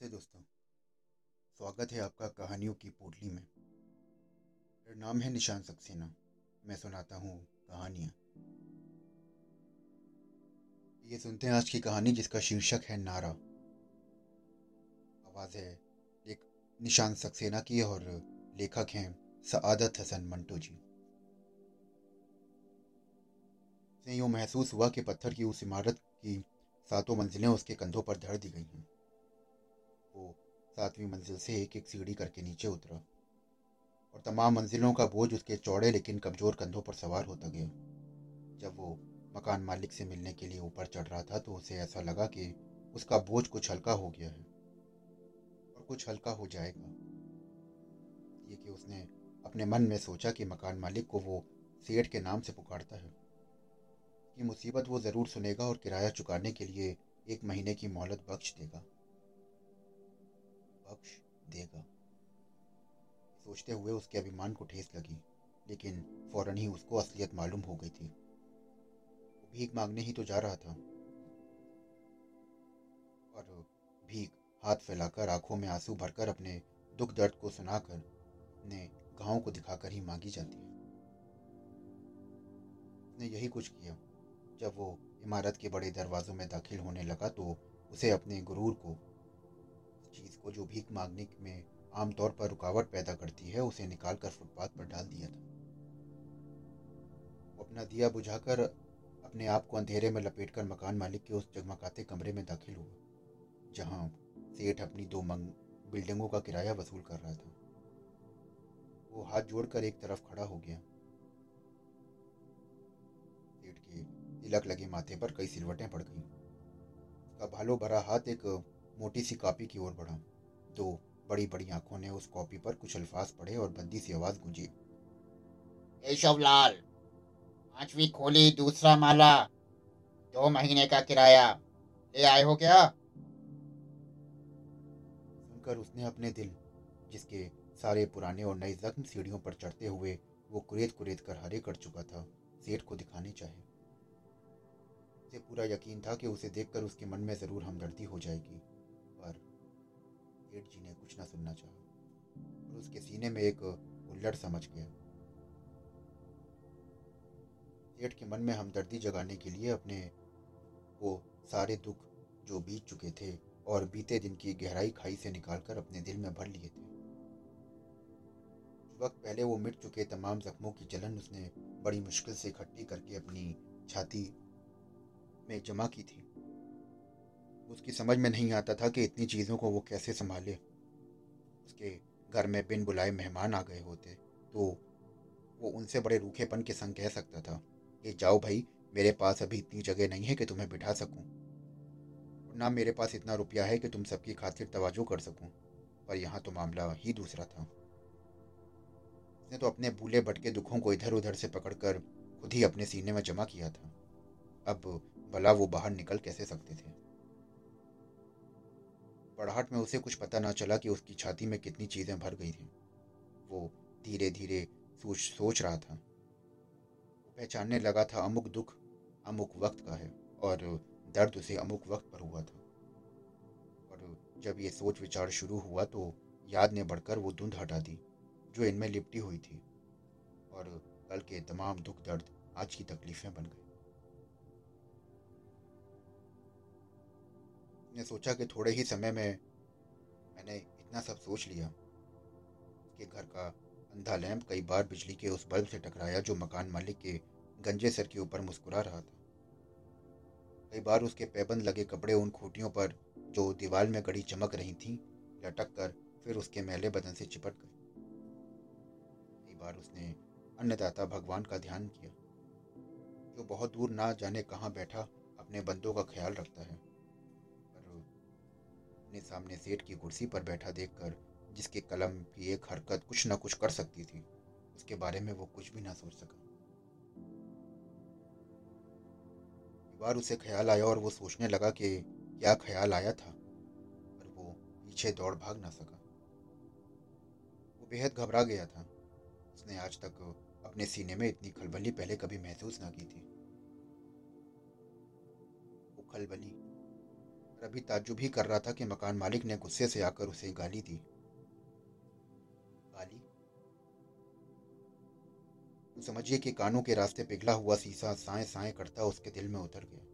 नमस्ते दोस्तों। स्वागत है आपका कहानियों की पोटली में। मेरा नाम है निशान सक्सेना। मैं सुनाता हूँ कहानियाँ। ये सुनते हैं आज की कहानी जिसका शीर्षक है नारा। आवाज़ है एक निशान सक्सेना की और लेखक हैं सआदत हसन मंटो जी। उसे यूँ महसूस हुआ कि पत्थर की उस इमारत की सातों मंजिलें उसके कंधों पर धर दी गई हैं। वो सातवीं मंजिल से एक एक सीढ़ी करके नीचे उतरा और तमाम मंजिलों का बोझ उसके चौड़े लेकिन कमज़ोर कंधों पर सवार होता गया। जब वो मकान मालिक से मिलने के लिए ऊपर चढ़ रहा था तो उसे ऐसा लगा कि उसका बोझ कुछ हल्का हो गया है और कुछ हल्का हो जाएगा। ये कि उसने अपने मन में सोचा कि मकान मालिक को वो सेठ के नाम से पुकारता है, कि मुसीबत वो ज़रूर सुनेगा और किराया चुकाने के लिए एक महीने की मोहलत बख्श देगा। बख्श देगा। सोचते हुए उसके अभिमान को ठेस लगी, लेकिन फ़ौरन ही उसको असलियत मालूम हो गई थी। वो भीख मांगने ही तो जा रहा था। और भीख हाथ फैलाकर आँखों में आँसू भरकर अपने दुख दर्द को सुनाकर अपने गाँव को दिखाकर ही मांगी जाती है। उसने यही कुछ किया। जब वो इमारत के बड़े दरवाजों में दाखिल होने लगा तो उसे अपने गुरूर को को जो भीख मांगने में आमतौर पर रुकावट पैदा करती है, उसे निकालकर फुटपाथ पर डाल दिया था। वो अपना दिया बुझाकर अपने आप को अंधेरे में लपेटकर मकान मालिक के उस जगमगाते कमरे में दाखिल हुआ, जहाँ सेठ अपनी दो मंग, बिल्डिंगों का किराया वसूल कर रहा था। वो हाथ जोड़कर एक तरफ़ खड़ा हो गया। सेठ के तिलक लगे माथे पर कई सिलवटें पड़ गईं। उसका भालो भरा हाथ एक मोटी सी कापी की ओर बढ़ा। दो बड़ी बड़ी आँखों ने उस कॉपी पर कुछ अल्फाज पढ़े और बंदी सी आवाज़ गूंजी। केशवलाल पांचवी खोली दूसरा माला दो महीने का किराया। ले आए हो क्या? सुनकर उसने अपने दिल जिसके सारे पुराने और नए जख्म सीढ़ियों पर चढ़ते हुए वो कुरेद कुरेद कर हरे कर चुका था सेठ को दिखाने चाहे। उसे पूरा यकीन था कि उसे देखकर उसके मन में ज़रूर हमदर्दी हो जाएगी। सेठ जी ने कुछ ना सुनना चाहा और उसके सीने में एक उल्लड़ समझ गया। सेठ के मन में हमदर्दी जगाने के लिए अपने वो सारे दुख जो बीत चुके थे और बीते दिन की गहराई खाई से निकालकर अपने दिल में भर लिए थे। वक्त पहले वो मिट चुके तमाम जख्मों की जलन उसने बड़ी मुश्किल से इकट्ठी करके अपनी छाती में जमा की थी। उसकी समझ में नहीं आता था कि इतनी चीज़ों को वो कैसे संभाले। उसके घर में बिन बुलाए मेहमान आ गए होते तो वो उनसे बड़े रूखेपन के संग कह सकता था कि, जाओ भाई, मेरे पास अभी इतनी जगह नहीं है कि तुम्हें बिठा सकूँ। ना मेरे पास इतना रुपया है कि तुम सबकी खातिर तवाजो कर सकूँ। पर यहाँ तो मामला ही दूसरा था। उसने तो अपने भूले भटके दुखों को इधर उधर से पकड़कर खुद ही अपने सीने में जमा किया था। अब भला वो बाहर निकल कैसे सकते थे? बड़ाहट में उसे कुछ पता ना चला कि उसकी छाती में कितनी चीज़ें भर गई थी। वो धीरे धीरे सोच सोच रहा था। पहचानने लगा था अमुक दुख, अमुक वक्त का है और दर्द उसे अमुक वक्त पर हुआ था। और जब ये सोच विचार शुरू हुआ तो याद ने बढ़कर वो धुंध हटा दी, जो इनमें लिपटी हुई थी। और कल के तमाम दुख दर्द आज की तकलीफें बन गए ने सोचा कि थोड़े ही समय में मैंने इतना सब सोच लिया कि घर का अंधा लैंप कई बार बिजली के उस बल्ब से टकराया जो मकान मालिक के गंजे सर के ऊपर मुस्कुरा रहा था। कई बार उसके पैबंद लगे कपड़े उन खूटियों पर जो दीवार में गड़ी चमक रही थीं, लटक कर फिर उसके मैले बदन से चिपट गए। कई बार उसने अन्नदाता भगवान का ध्यान किया, जो बहुत दूर ना जाने कहाँ बैठा अपने बंदों का ख्याल रखता है। अपने सामने सेठ की कुर्सी पर बैठा देखकर, जिसके कलम की एक हरकत कुछ न कुछ कर सकती थी, उसके बारे में वो कुछ भी ना सोच सका। बार उसे ख्याल आया और वो सोचने लगा कि क्या ख्याल आया था, पर वो पीछे दौड़ भाग ना सका। वो बेहद घबरा गया था। उसने आज तक अपने सीने में इतनी खलबली पहले कभी महसूस ना की थी। वो खलबली और अभी ताज्जुब ही कर रहा था कि मकान मालिक ने गुस्से से आकर उसे गाली दी। गाली? तो समझिए कि कानों के रास्ते पिघला हुआ शीशा साए साए करता उसके दिल में उतर गया।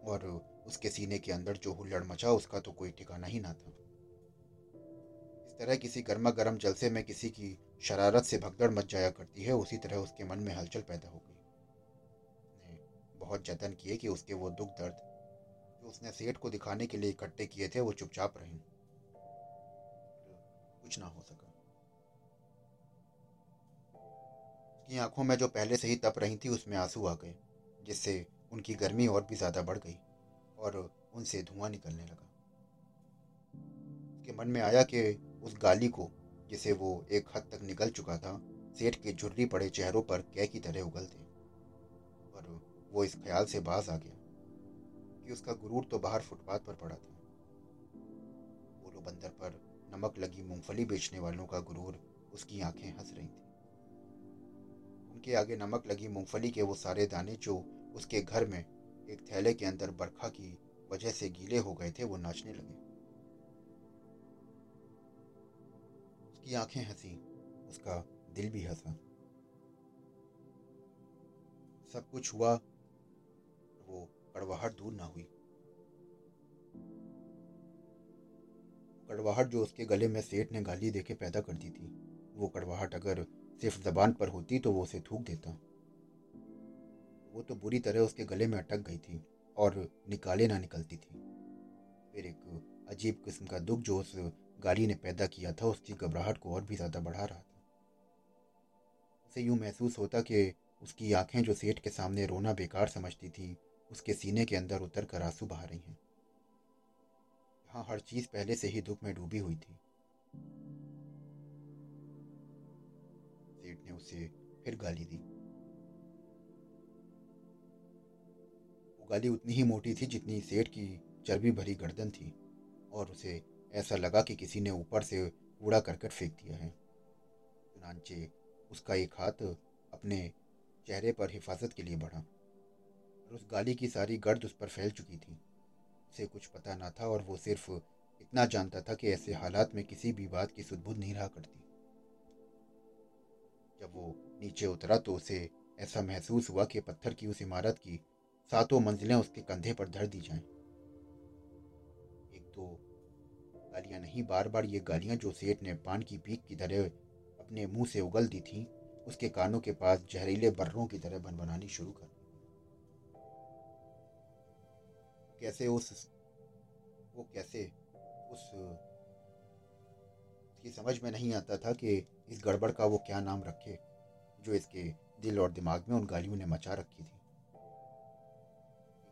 और उसके सीने के अंदर जो हुल्लड़ मचा, उसका तो कोई ठिकाना ही ना था। इस तरह किसी गर्मा गर्म जलसे में किसी की शरारत से भगदड़ मच जाया करती है, उसी तरह उसके मन में हलचल पैदा हो गई। बहुत जतन किए कि उसके वो दुख दर्द जो उसने सेठ को दिखाने के लिए इकट्ठे किए थे, वो चुपचाप रहें। कुछ ना हो सका। उसकी आँखों में जो पहले से ही तप रही थी, उसमें आँसू आ गए, जिससे उनकी गर्मी और भी ज़्यादा बढ़ गई और उनसे धुआँ निकलने लगा। उसके मन में आया कि उस गाली को, जिसे वो एक हद तक निकल चुका था, सेठ के झुर्री पड़े चेहरों पर कै की तरह उगल उगलते। और वो इस ख्याल से बाज आ गया। कि उसका गुरूर तो बाहर फुटपाथ पर पड़ा था। बोलो बंदर पर नमक लगी मूंगफली बेचने वालों का गुरूर उसकी आँखें हंस रही थी। उनके आगे नमक लगी मूंगफली के वो सारे दाने जो उसके घर में एक थैले के अंदर बरखा की वजह से गीले हो गए थे, वो नाचने लगे। उसकी आँखें हँसी, उसका दिल भी हंसा। सब कुछ हुआ कड़वाहट दूर ना हुई। कड़वाहट जो उसके गले में सेठ ने गाली देके पैदा कर दी थी, वो कड़वाहट अगर सिर्फ़ जबान पर होती तो वो उसे थूक देता। वो तो बुरी तरह उसके गले में अटक गई थी और निकाले ना निकलती थी। फिर एक अजीब किस्म का दुख जो उस गाली ने पैदा किया था, उसकी घबराहट को और भी ज़्यादा बढ़ा रहा था। उसे यूँ महसूस होता कि उसकी आँखें जो सेठ के सामने रोना बेकार समझती थी उसके सीने के अंदर उतर कर आँसू बहा रही हैं। यहाँ हर चीज़ पहले से ही दुख में डूबी हुई थी। सेठ ने उसे फिर गाली दी। वो गाली उतनी ही मोटी थी जितनी सेठ की चर्बी भरी गर्दन थी, और उसे ऐसा लगा कि किसी ने ऊपर से कूड़ा करकट फेंक दिया है। चुनाचे उसका एक हाथ अपने चेहरे पर हिफाजत के लिए बढ़ा। और उस गाली की सारी गर्द उस पर फैल चुकी थी। उसे कुछ पता ना था और वो सिर्फ़ इतना जानता था कि ऐसे हालात में किसी भी बात की सुदबुद नहीं रहा करती। जब वो नीचे उतरा तो उसे ऐसा महसूस हुआ कि पत्थर की उस इमारत की सातों मंजिलें उसके कंधे पर धर दी जाएँ। एक तो गालियाँ नहीं बार बार ये गालियाँ जो सेठ ने पान की पीक की तरह अपने मुँह से उगल दी थी, उसके कानों के पास जहरीले बर्रों की तरह बनबनानी शुरू कर कैसे उस, वो कैसे उस, उसकी समझ में नहीं आता था कि इस गड़बड़ का वो क्या नाम रखे, जो इसके दिल और दिमाग में उन गालियों ने मचा रखी थी।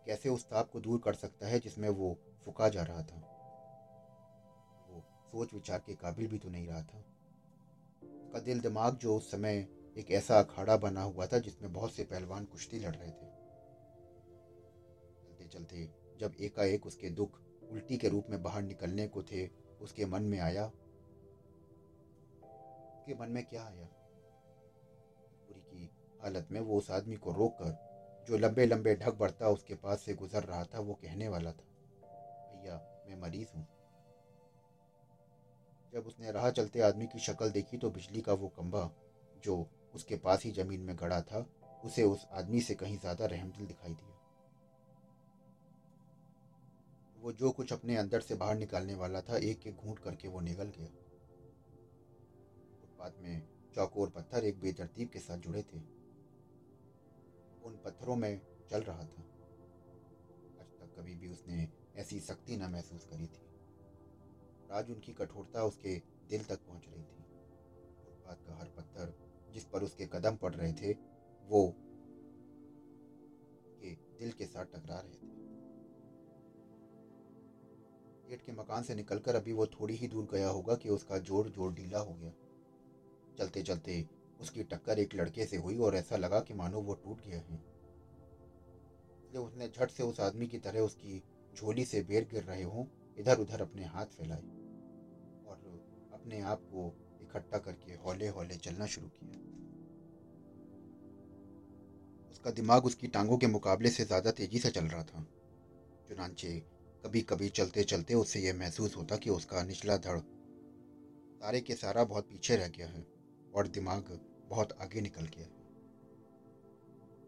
कैसे उस ताप को दूर कर सकता है जिसमें वो फुका जा रहा था? वो सोच विचार के काबिल भी तो नहीं रहा था। उसका दिल दिमाग जो उस समय एक ऐसा अखाड़ा बना हुआ था जिसमें बहुत से पहलवान कुश्ती लड़ रहे थे। चलते चलते जब एकाएक उसके दुख उल्टी के रूप में बाहर निकलने को थे, उसके मन में आया, उसके मन में क्या आया? पूरी की हालत में वो उस आदमी को रोक कर जो लंबे लंबे ढक बढ़ता उसके पास से गुजर रहा था, वो कहने वाला था, भैया, मैं मरीज़ हूँ। जब उसने राह चलते आदमी की शक्ल देखी तो बिजली का वो कंबा, जो उसके पास ही ज़मीन में गड़ा था, उसे उस आदमी से कहीं ज़्यादा रहमदिल दिखाई दिया। वो जो कुछ अपने अंदर से बाहर निकालने वाला था, एक एक घूंट करके वो निकल गया। फुटपाथ में चौकोर पत्थर एक बेतरतीब के साथ जुड़े थे। उन पत्थरों में चल रहा था। आज तक कभी भी उसने ऐसी सख्ती न महसूस करी थी। आज उनकी कठोरता उसके दिल तक पहुँच रही थी। फुटपाथ का हर पत्थर जिस पर उसके कदम पड़ रहे थे, वो के दिल के साथ टकरा रहे थे। गेट के मकान से निकलकर अभी वो थोड़ी ही दूर गया होगा कि उसका जोड़ जोड़ ढीला हो गया। चलते चलते उसकी टक्कर एक लड़के से हुई और ऐसा लगा कि मानो वो टूट गया है। जब उसने झट से उस आदमी की तरह उसकी झोली से बेर गिर रहे हों, इधर उधर अपने हाथ फैलाए और अपने आप को इकट्ठा करके हौले हौले चलना शुरू किया। उसका दिमाग उसकी टांगों के मुकाबले से ज़्यादा तेज़ी से चल रहा था। चुनाचे कभी कभी चलते चलते उसे यह महसूस होता कि उसका निचला धड़ सारे के सारा बहुत पीछे रह गया है और दिमाग बहुत आगे निकल गया है।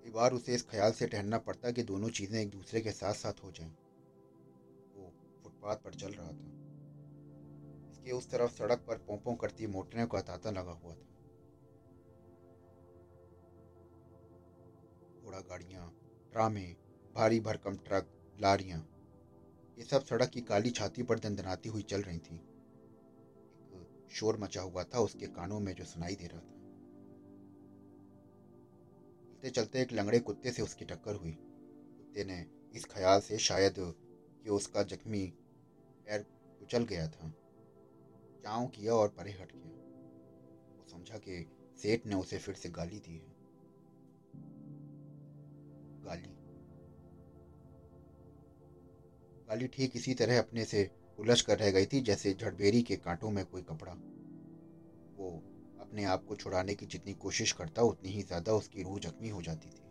कई बार उसे इस ख्याल से ठहरना पड़ता कि दोनों चीज़ें एक दूसरे के साथ साथ हो जाएँ। वो फुटपाथ पर चल रहा था। इसके उस तरफ़ सड़क पर पोंपों करती मोटरें का तांता लगा हुआ था। घोड़ा गाड़ियाँ, ट्रामे, भारी भरकम ट्रक, लारियाँ ये सब सड़क की काली छाती पर दंदनाती हुई चल रही थी। एक शोर मचा हुआ था उसके कानों में जो सुनाई दे रहा था। चलते चलते एक लंगड़े कुत्ते से उसकी टक्कर हुई। कुत्ते ने इस ख्याल से शायद कि उसका जख्मी पैर कुचल गया था। चाव किया और परे हट गया। वो समझा कि सेठ ने उसे फिर से गाली दी है। गाली। गाली ठीक इसी तरह अपने से उलझ कर रह गई थी, जैसे झड़बेरी के कांटों में कोई कपड़ा। वो अपने आप को छुड़ाने की जितनी कोशिश करता, उतनी ही ज़्यादा उसकी रूह जख्मी हो जाती थी।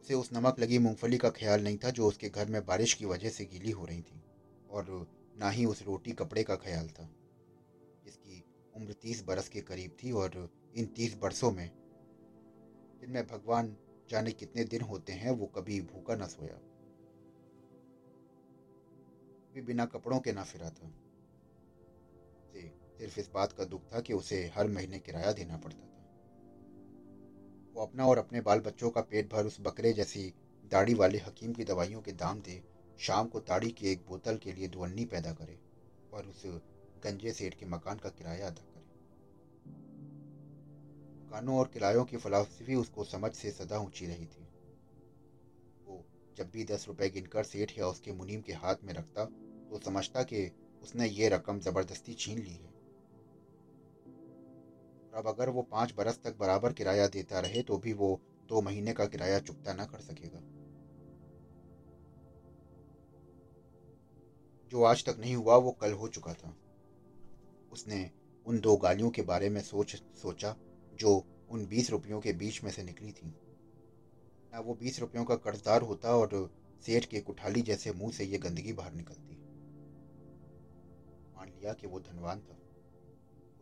उसे उस नमक लगी मूंगफली का ख्याल नहीं था, जो उसके घर में बारिश की वजह से गीली हो रही थी, और ना ही उस रोटी कपड़े का ख्याल था। जिसकी उम्र तीस बरस के करीब थी, और इन तीस बरसों में जिनमें भगवान जाने कितने दिन होते हैं, वो कभी भूखा न सोया। भी बिना कपड़ों के ना फिरा था। सिर्फ़ इस बात का दुख था कि उसे हर महीने किराया देना पड़ता था। वो अपना और अपने बाल बच्चों का पेट भर उस बकरे जैसी दाढ़ी वाले हकीम की दवाइयों के दाम दे, शाम को ताड़ी की एक बोतल के लिए दुअन्नी पैदा करे और उस गंजे सेठ के मकान का किराया अदा करे। मकानों और किरायों की फलासफी उसको समझ से सदा ऊँची रही थी। वो जब भी दस रुपए गिनकर सेठ या उसके मुनीम के हाथ में रखता तो समझता कि उसने ये रकम ज़बरदस्ती छीन ली है। अब अगर वो पाँच बरस तक बराबर किराया देता रहे तो भी वो दो महीने का किराया चुकता ना कर सकेगा। जो आज तक नहीं हुआ, वो कल हो चुका था। उसने उन दो गालियों के बारे में सोच, सोचा, जो उन बीस रुपयों के बीच में से निकली थी। ना वो बीस रुपयों का कर्जदार होता और सेठ के कुठाली जैसे मुँह से ये गंदगी बाहर निकलती। मान लिया कि वो धनवान था।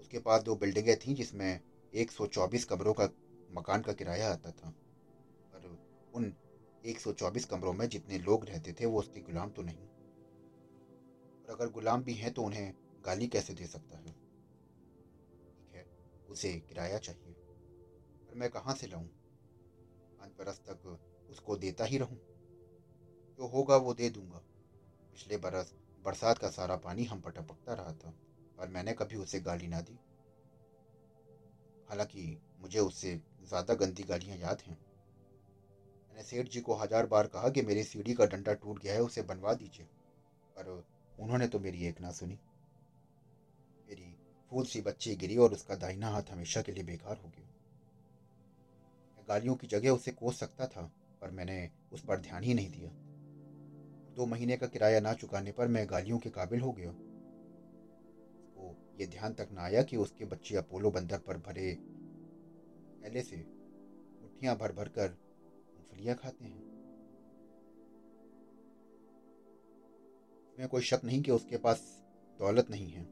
उसके पास दो बिल्डिंगें थीं जिसमें 124 कमरों का मकान का किराया आता था। पर उन 124 कमरों में जितने लोग रहते थे, वो उसके गुलाम तो नहीं। और अगर गुलाम भी हैं तो उन्हें गाली कैसे दे सकता है? ठीक है, उसे किराया चाहिए। पर मैं कहाँ से लाऊं? पाँच बरस तक उसको देता ही रहूँ। जो होगा वो दे दूँगा। पिछले बरस बरसात का सारा पानी हम पर टपकता रहा था और मैंने कभी उसे गाली ना दी। हालाँकि मुझे उससे ज़्यादा गंदी गालियाँ याद हैं। मैंने सेठ जी को हज़ार बार कहा कि मेरी सीढ़ी का डंडा टूट गया है, उसे बनवा दीजिए, पर उन्होंने तो मेरी एक ना सुनी। मेरी फूल सी बच्ची गिरी और उसका दाहिना हाथ हमेशा के लिए बेकार हो गया। मैं गालियों की जगह उसे कोस सकता था, पर मैंने उस पर ध्यान ही नहीं दिया। दो महीने का किराया ना चुकाने पर मैं गालियों के काबिल हो गया। वो ये ध्यान तक न आया कि उसके बच्चे अपोलो बंदर पर भरे पहले से मुठ्ठियाँ भर भर कर मूंगफलियाँ खाते हैं। मैं कोई शक नहीं कि उसके पास दौलत नहीं है।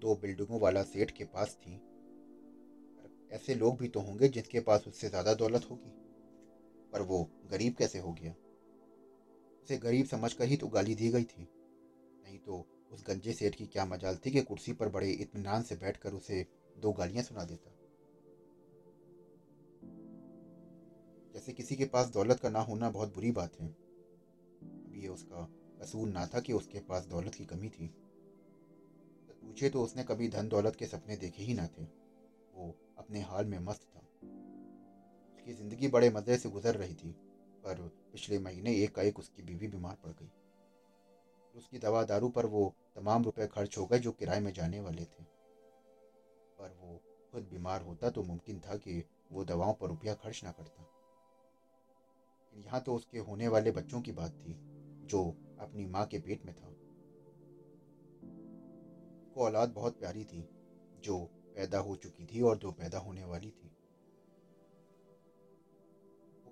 दो बिल्डिंगों वाला सेठ के पास थी। ऐसे लोग भी तो होंगे जिसके पास उससे ज़्यादा दौलत होगी। पर वो गरीब कैसे हो गया? उसे गरीब समझकर ही तो गाली दी गई थी। नहीं तो उस गंजे सेठ की क्या मजाल थी कि कुर्सी पर बड़े इत्मीनान से बैठकर उसे दो गालियाँ सुना देता। जैसे किसी के पास दौलत का ना होना बहुत बुरी बात है। ये उसका कसूर ना था कि उसके पास दौलत की कमी थी। पूछे तो उसने कभी धन दौलत के सपने देखे ही ना थे। वो अपने हाल में मस्त था। उसकी ज़िंदगी बड़े मज़े से गुजर रही थी। पर पिछले महीने एक का एक उसकी बीवी बीमार पड़ गई। उसकी दवा दारू पर वो तमाम रुपए खर्च हो गए जो किराए में जाने वाले थे। पर वो खुद बीमार होता तो मुमकिन था कि वो दवाओं पर रुपया खर्च ना करता। यहाँ तो उसके होने वाले बच्चों की बात थी, जो अपनी माँ के पेट में था। को औलाद बहुत प्यारी थी, जो पैदा हो चुकी थी और जो पैदा होने वाली थी।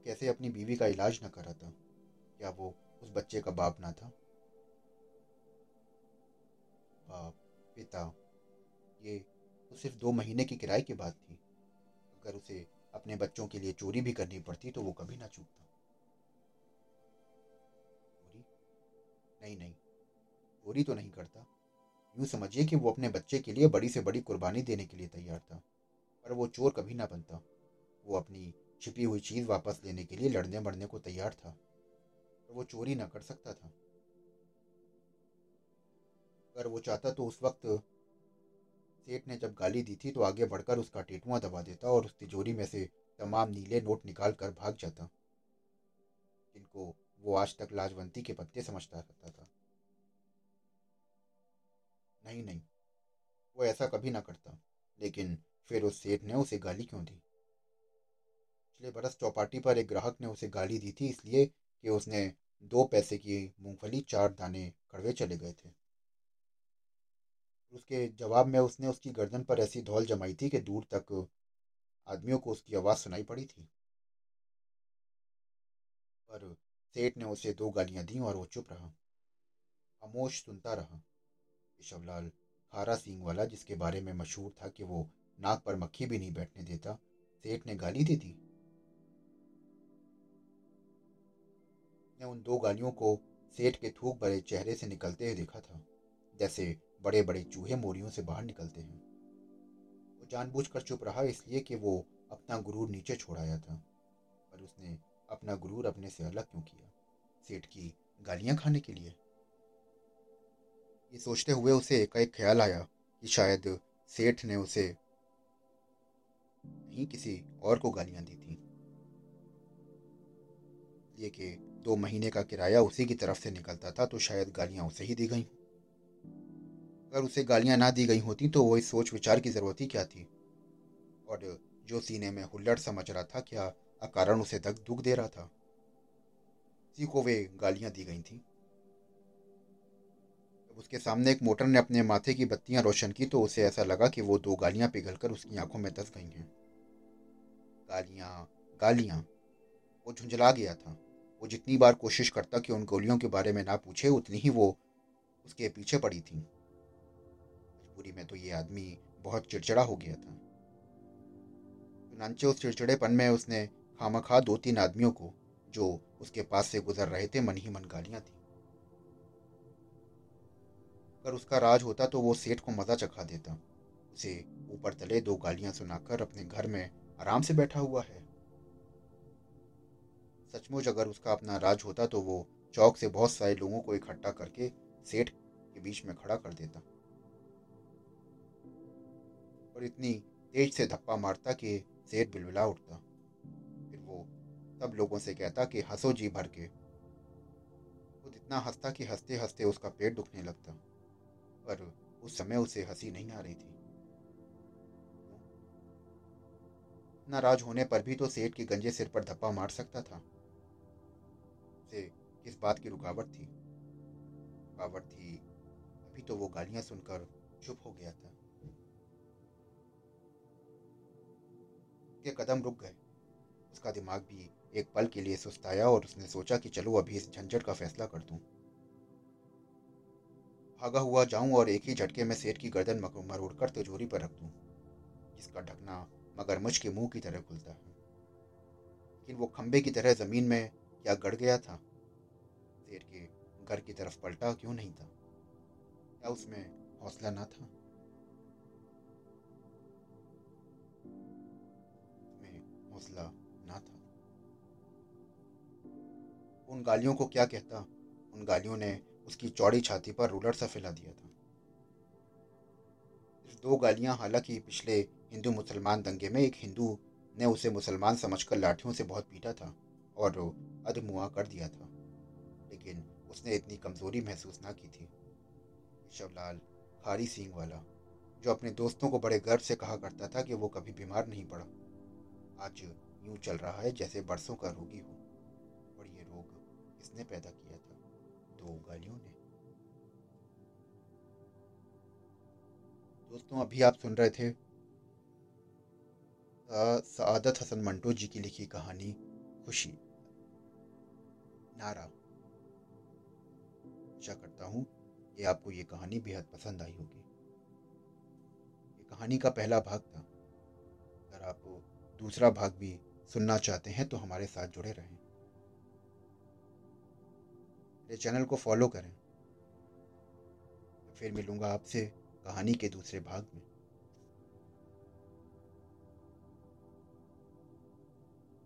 कैसे अपनी बीवी का इलाज न कराता क्या वो उस बच्चे का बाप ना था? बाप, पिता, ये तो सिर्फ़ दो महीने की किराए की बात थी। अगर उसे अपने बच्चों के लिए चोरी भी करनी पड़ती तो वो कभी ना चूकता। चोरी? नहीं नहीं, चोरी तो नहीं करता। यूँ समझिए कि वो अपने बच्चे के लिए बड़ी से बड़ी कुर्बानी देने के लिए तैयार था, पर वो चोर कभी ना बनता। वो अपनी छिपी हुई चीज़ वापस लेने के लिए लड़ने मरने को तैयार था। पर वो चोरी ना कर सकता था। अगर वो चाहता तो उस वक्त सेठ ने जब गाली दी थी तो आगे बढ़कर उसका टेटुआ दबा देता और उस तिजोरी में से तमाम नीले नोट निकाल कर भाग जाता, जिनको वो आज तक लाजवंती के पत्ते समझता रहता था। नहीं नहीं, वो ऐसा कभी ना करता, लेकिन फिर उस सेठ ने उसे गाली क्यों दी? पिछले बरस चौपाटी पर एक ग्राहक ने उसे गाली दी थी, इसलिए कि उसने दो पैसे की मूंगफली, चार दाने कड़वे चले गए थे। उसके जवाब में उसने उसकी गर्दन पर ऐसी धौल जमाई थी कि दूर तक आदमियों को उसकी आवाज़ सुनाई पड़ी थी। पर सेठ ने उसे दो गालियाँ दी और वो चुप रहा। खामोश सुनता रहा। केशवलाल खारा सिंह वाला, जिसके बारे में मशहूर था कि वो नाक पर मक्खी भी नहीं बैठने देता, सेठ ने गाली दे दी। ने उन दो गालियों को सेठ के थूक भरे चेहरे से निकलते हुए देखा था, जैसे बड़े बड़े चूहे मोरियों से बाहर निकलते हैं। वो जानबूझकर चुप रहा, इसलिए कि वो अपना गुरूर नीचे छोड़ाया था। पर उसने अपना गुरूर अपने से अलग क्यों किया? सेठ की गालियाँ खाने के लिए। ये सोचते हुए उसे एकाएक ख्याल आया कि शायद सेठ ने उसे नहीं किसी और को गालियाँ दी थी। ये कि दो महीने का किराया उसी की तरफ़ से निकलता था तो शायद गालियाँ उसे ही दी गई। अगर उसे गालियाँ ना दी गई होती तो वो इस सोच विचार की ज़रूरत ही क्या थी? और जो सीने में हुल्लड़ समझ रहा था, क्या अकारण उसे तक दुख दे रहा था? उसी को वे गालियाँ दी गई थी। जब उसके सामने एक मोटर ने अपने माथे की बत्तियाँ रोशन की तो उसे ऐसा लगा कि वो दो गालियाँ पिघलकर उसकी आँखों में दस गई हैं। गालियाँ गालियाँ, वो झुंझला गया था। वो जितनी बार कोशिश करता कि उन गोलियों के बारे में ना पूछे, उतनी ही वो उसके पीछे पड़ी थी। मजबूरी में तो ये आदमी बहुत चिड़चिड़ा हो गया था। चुनाचे उस चिड़चिड़ेपन में उसने खामखा दो तीन आदमियों को, जो उसके पास से गुजर रहे थे, मन ही मन गालियाँ थी। अगर उसका राज होता तो वो सेठ को मज़ा चखा देता। उसे ऊपर तले दो गालियाँ सुनाकर अपने घर में आराम से बैठा हुआ है। सचमुच अगर उसका अपना राज होता तो वो चौक से बहुत सारे लोगों को इकट्ठा करके सेठ के बीच में खड़ा कर देता। और इतनी तेज से धप्पा मारता कि सेठ बिलबिला उठता। फिर वो सब लोगों से कहता कि हंसो जी भर के। खुद इतना हंसता कि हँसते हँसते उसका पेट दुखने लगता। पर उस समय उसे हँसी नहीं आ रही थी। इतना राज होने पर भी तो सेठ के गंजे सिर पर धप्पा मार सकता था। उसे किस बात की रुकावट थी? रुकावट थी अभी तो वो गालियाँ सुनकर चुप हो गया था। उसके कदम रुक गए। उसका दिमाग भी एक पल के लिए सुस्ताया और उसने सोचा कि चलो अभी इस झंझट का फैसला कर दूँ। भागा हुआ जाऊँ और एक ही झटके में सेठ की गर्दन मरोड़कर तिजोरी पर रख दूँ, जिसका ढकना मगरमच्छ के मुँह की तरह खुलता है। लेकिन वो खंबे की तरह ज़मीन में क्या गड़ गया था? शेर के घर की तरफ़ पलटा क्यों नहीं था? क्या उसमें हौसला ना था? हौसला ना था। उन गालियों को क्या कहता? उन गालियों ने उसकी चौड़ी छाती पर रूलर सा फैला दिया था। दो गालियाँ हालाँकि पिछले हिंदू मुसलमान दंगे में एक हिंदू ने उसे मुसलमान समझकर लाठियों से बहुत पीटा था और अधमुआ कर दिया था। लेकिन उसने इतनी कमज़ोरी महसूस ना की थी। शवलाल खारी सिंह वाला, जो अपने दोस्तों को बड़े गर्व से कहा करता था कि वो कभी बीमार नहीं पड़ा। आज यूँ चल रहा है जैसे बरसों का रोगी हो। और ये रोग किसने पैदा किया था? दो गालियों ने। दोस्तों, अभी आप सुन रहे थे सआदत हसन मंटो जी की लिखी कहानी खुशी। नारा आशा करता हूँ कि आपको ये कहानी बेहद पसंद आई होगी। ये कहानी का पहला भाग था। अगर आप दूसरा भाग भी सुनना चाहते हैं तो हमारे साथ जुड़े रहें। मेरे चैनल को फॉलो करें। फिर मिलूँगा आपसे कहानी के दूसरे भाग में।